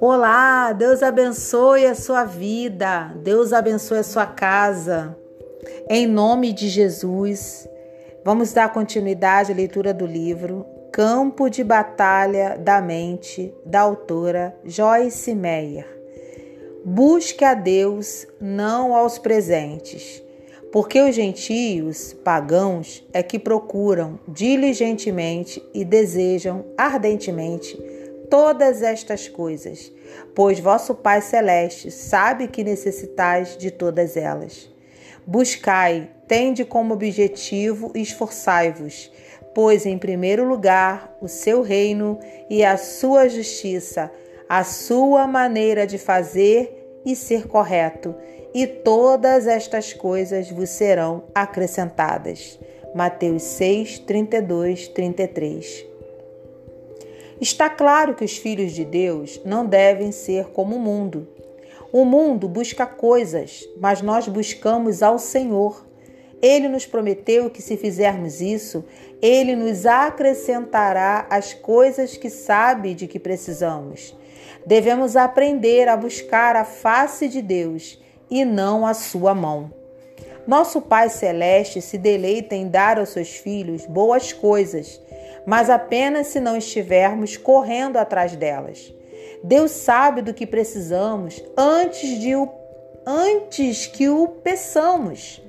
Olá, Deus abençoe a sua vida, Deus abençoe a sua casa. Em nome de Jesus, vamos dar continuidade à leitura do livro Campo de Batalha da Mente, da autora Joyce Meyer. Busque a Deus, não aos presentes, porque os gentios, pagãos, é que procuram diligentemente e desejam ardentemente todas estas coisas, pois vosso Pai Celeste sabe que necessitais de todas elas. Buscai, tende como objetivo e esforçai-vos, pois em primeiro lugar o seu reino e a sua justiça, a sua maneira de fazer e ser correto, e todas estas coisas vos serão acrescentadas. Mateus 6, 32, 33. Está claro que os filhos de Deus não devem ser como o mundo. O mundo busca coisas, mas nós buscamos ao Senhor. Ele nos prometeu que, se fizermos isso, ele nos acrescentará as coisas que sabe de que precisamos. Devemos aprender a buscar a face de Deus e não a sua mão. Nosso Pai Celeste se deleita em dar aos seus filhos boas coisas mas apenas se não estivermos correndo atrás delas. Deus sabe do que precisamos antes de o antes que o peçamos.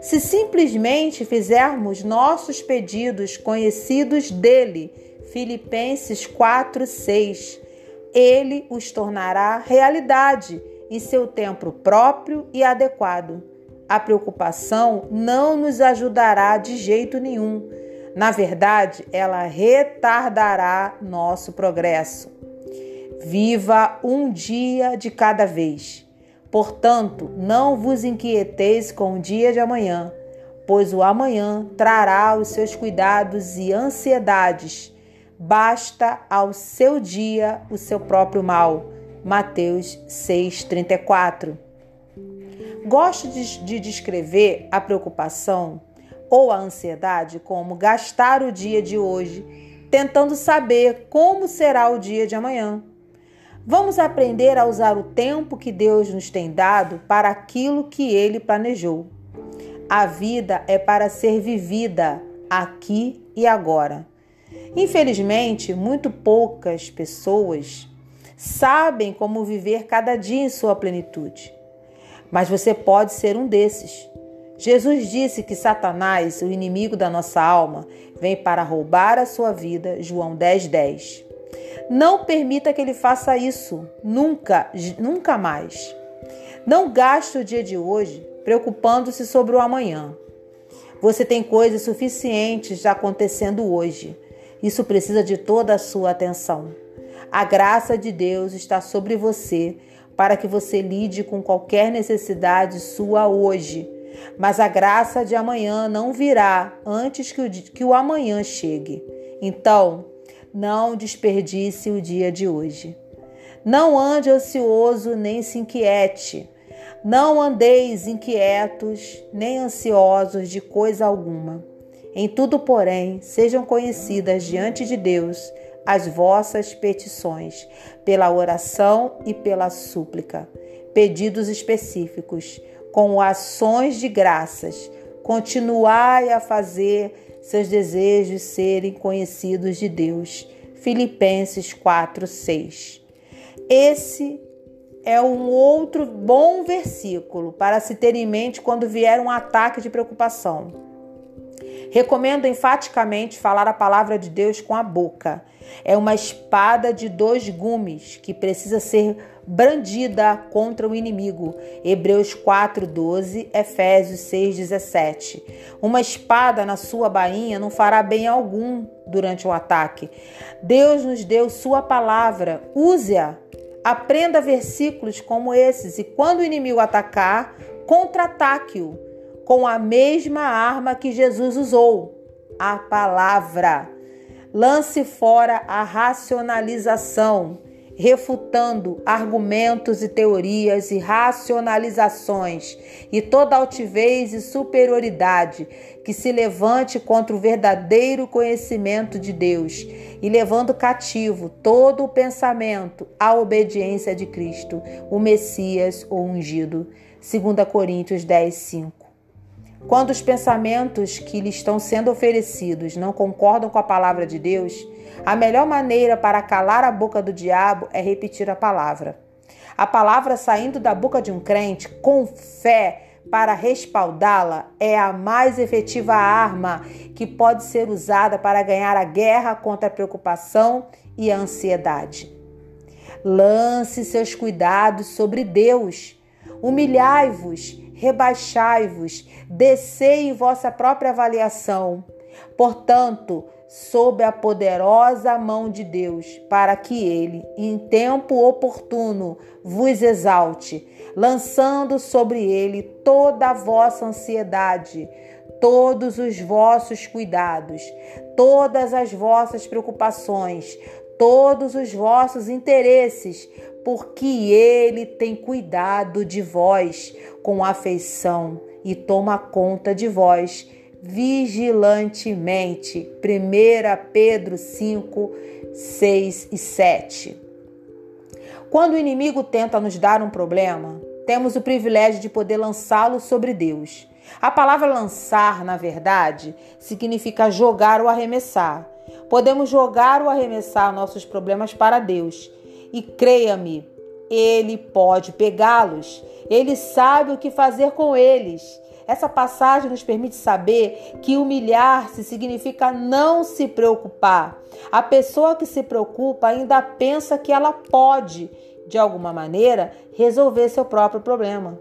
Se simplesmente fizermos nossos pedidos conhecidos dele, Filipenses 4:6, ele os tornará realidade em seu tempo próprio e adequado. A preocupação não nos ajudará de jeito nenhum na verdade, ela retardará nosso progresso. Viva um dia de cada vez. Portanto, não vos inquieteis com o dia de amanhã, pois o amanhã trará os seus cuidados e ansiedades. Basta ao seu dia o seu próprio mal. Mateus 6,34. Gosto de, de descrever a preocupação ou a ansiedade como gastar o dia de hoje tentando saber como será o dia de amanhã. Vamos aprender a usar o tempo que Deus nos tem dado para aquilo que ele planejou. A vida é para ser vivida aqui e agora. Infelizmente, muito poucas pessoas sabem como viver cada dia em sua plenitude. Mas você pode ser um desses. Jesus disse que Satanás, o inimigo da nossa alma, vem para roubar a sua vida, João 10, 10. Não permita que ele faça isso, nunca, nunca mais. Não gaste o dia de hoje preocupando-se sobre o amanhã. Você tem coisas suficientes já acontecendo hoje. Isso precisa de toda a sua atenção. A graça de Deus está sobre você para que você lide com qualquer necessidade sua hoje mas a graça de amanhã não virá antes que o, que o amanhã chegue. Então, não desperdice o dia de hoje. Não ande ansioso nem se inquiete. Não andeis inquietos nem ansiosos de coisa alguma. Em tudo, porém, sejam conhecidas diante de Deus as vossas petições, pela oração e pela súplica, pedidos específicos com ações de graças. Continuai a fazer seus desejos serem conhecidos de Deus. Filipenses 4, 6. Esse é um outro bom versículo para se ter em mente quando vier um ataque de preocupação. Recomendo enfaticamente falar a palavra de Deus com a boca. É uma espada de dois gumes que precisa ser brandida contra o inimigo. Hebreus 4:12, Efésios 6:17. Uma espada na sua bainha não fará bem algum durante o ataque. Deus nos deu sua palavra, use-a. Aprenda versículos como esses e quando o inimigo atacar, contra-ataque-o com a mesma arma que Jesus usou, a palavra. Lance fora a racionalização refutando argumentos e teorias e racionalizações e toda altivez e superioridade que se levante contra o verdadeiro conhecimento de Deus e levando cativo todo o pensamento à obediência de Cristo, o Messias ou ungido. 2 Coríntios 10, 5. Quando os pensamentos que lhe estão sendo oferecidos não concordam com a palavra de Deus, a melhor maneira para calar a boca do diabo é repetir a palavra. A palavra saindo da boca de um crente com fé para respaldá-la é a mais efetiva arma que pode ser usada para ganhar a guerra contra a preocupação e a ansiedade. Lance seus cuidados sobre Deus. Humilhai-vos, rebaixai-vos, descei em vossa própria avaliação. Portanto, sob a poderosa mão de Deus, para que ele, em tempo oportuno, vos exalte, lançando sobre ele toda a vossa ansiedade, todos os vossos cuidados, todas as vossas preocupações, todos os vossos interesses, porque ele tem cuidado de vós com afeição e toma conta de vós vigilantemente. 1 Pedro 5, 6 e 7. Quando o inimigo tenta nos dar um problema, temos o privilégio de poder lançá-lo sobre Deus. A palavra lançar, na verdade, significa jogar ou arremessar. Podemos jogar ou arremessar nossos problemas para Deus. E creia-me, Ele pode pegá-los. Ele sabe o que fazer com eles. Essa passagem nos permite saber que humilhar-se significa não se preocupar. A pessoa que se preocupa ainda pensa que ela pode, de alguma maneira, resolver seu próprio problema.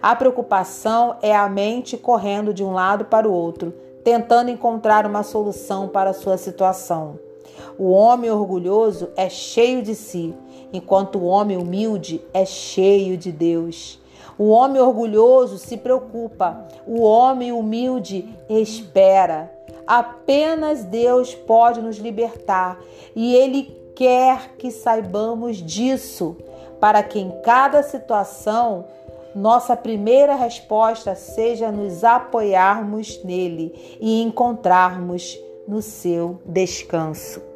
A preocupação é a mente correndo de um lado para o outro, tentando encontrar uma solução para a sua situação. O homem orgulhoso é cheio de si, enquanto o homem humilde é cheio de Deus. O homem orgulhoso se preocupa, o homem humilde espera. Apenas Deus pode nos libertar e Ele quer que saibamos disso, para que em cada situação nossa primeira resposta seja nos apoiarmos nele e encontrarmos no seu descanso.